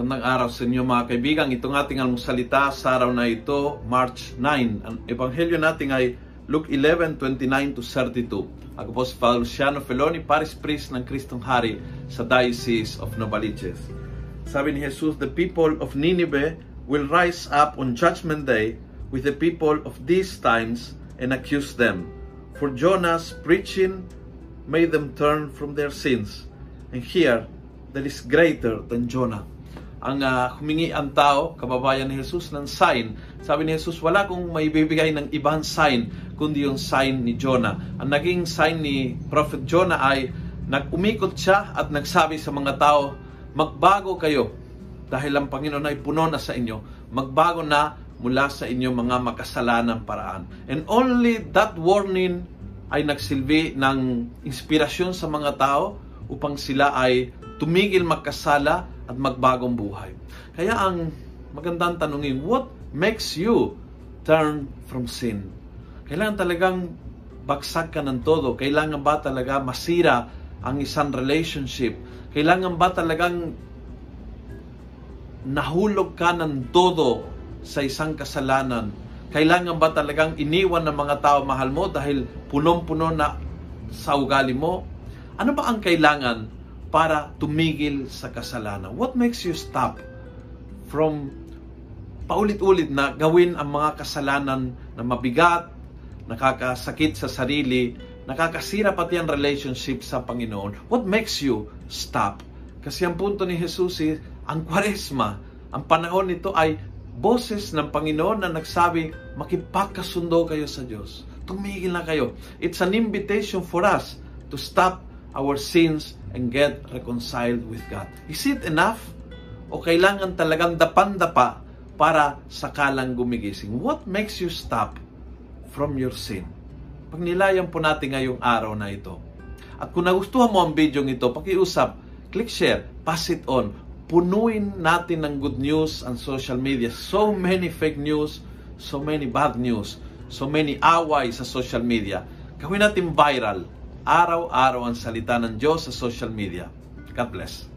Magandang araw sa inyo mga kaibigan. Itong ating almusalita sa araw na ito, March 9. Ang ebanghelyo natin ay Luke 11:29 to 32. Ako po si Father Luciano Feloni, Paris Priest ng Kristong Hari sa Diocese of Novaliches. Sabi ni Jesus, the people of Nineveh will rise up on Judgment Day with the people of these times and accuse them. For Jonah's preaching made them turn from their sins. And here, that is greater than Jonah ang uh, humingi ang tao, kababayan ni Jesus, ng sign. Sabi ni Jesus, wala kong maibibigay ng ibang sign kundi yung sign ni Jonah. Ang naging sign ni Prophet Jonah ay nag-umikot siya at nagsabi sa mga tao, magbago kayo dahil ang Panginoon ay puno na sa inyo. Magbago na mula sa inyo mga makasalanang paraan. And only that warning ay nagsilbi ng inspirasyon sa mga tao upang sila ay tumigil magkasala at magbagong buhay. Kaya ang magandang tanungin, what makes you turn from sin? Kailangan talagang bagsak ka ng todo? Kailangan ba talaga masira ang isang relationship? Kailangan ba talagang nahulog ka ng todo sa isang kasalanan? Kailangan ba talagang iniwan ng mga tao mahal mo dahil punong-puno na sa ugali mo? Ano ba ang kailangan para tumigil sa kasalanan? What makes you stop from paulit-ulit na gawin ang mga kasalanan na mabigat, nakakasakit sa sarili, nakakasira pati ang relationship sa Panginoon? What makes you stop? Kasi ang punto ni Jesus is, ang kwaresma, ang panahon nito ay boses ng Panginoon na nagsabi, makipagkasundo kayo sa Diyos. Tumigil na kayo. It's an invitation for us to stop our sins and get reconciled with God. Is it enough? O kailangan talagang dapan-dapa para sakalang gumigising? What makes you stop from your sin? Pagnilayan po natin ngayong araw na ito. At kung nagustuhan mo ang video ito, pakiusap, click share, pass it on. Punuin natin ng good news ang social media. So many fake news, so many bad news, so many away sa social media. Gawin natin viral araw-araw ang salita ng Diyos sa social media. God bless.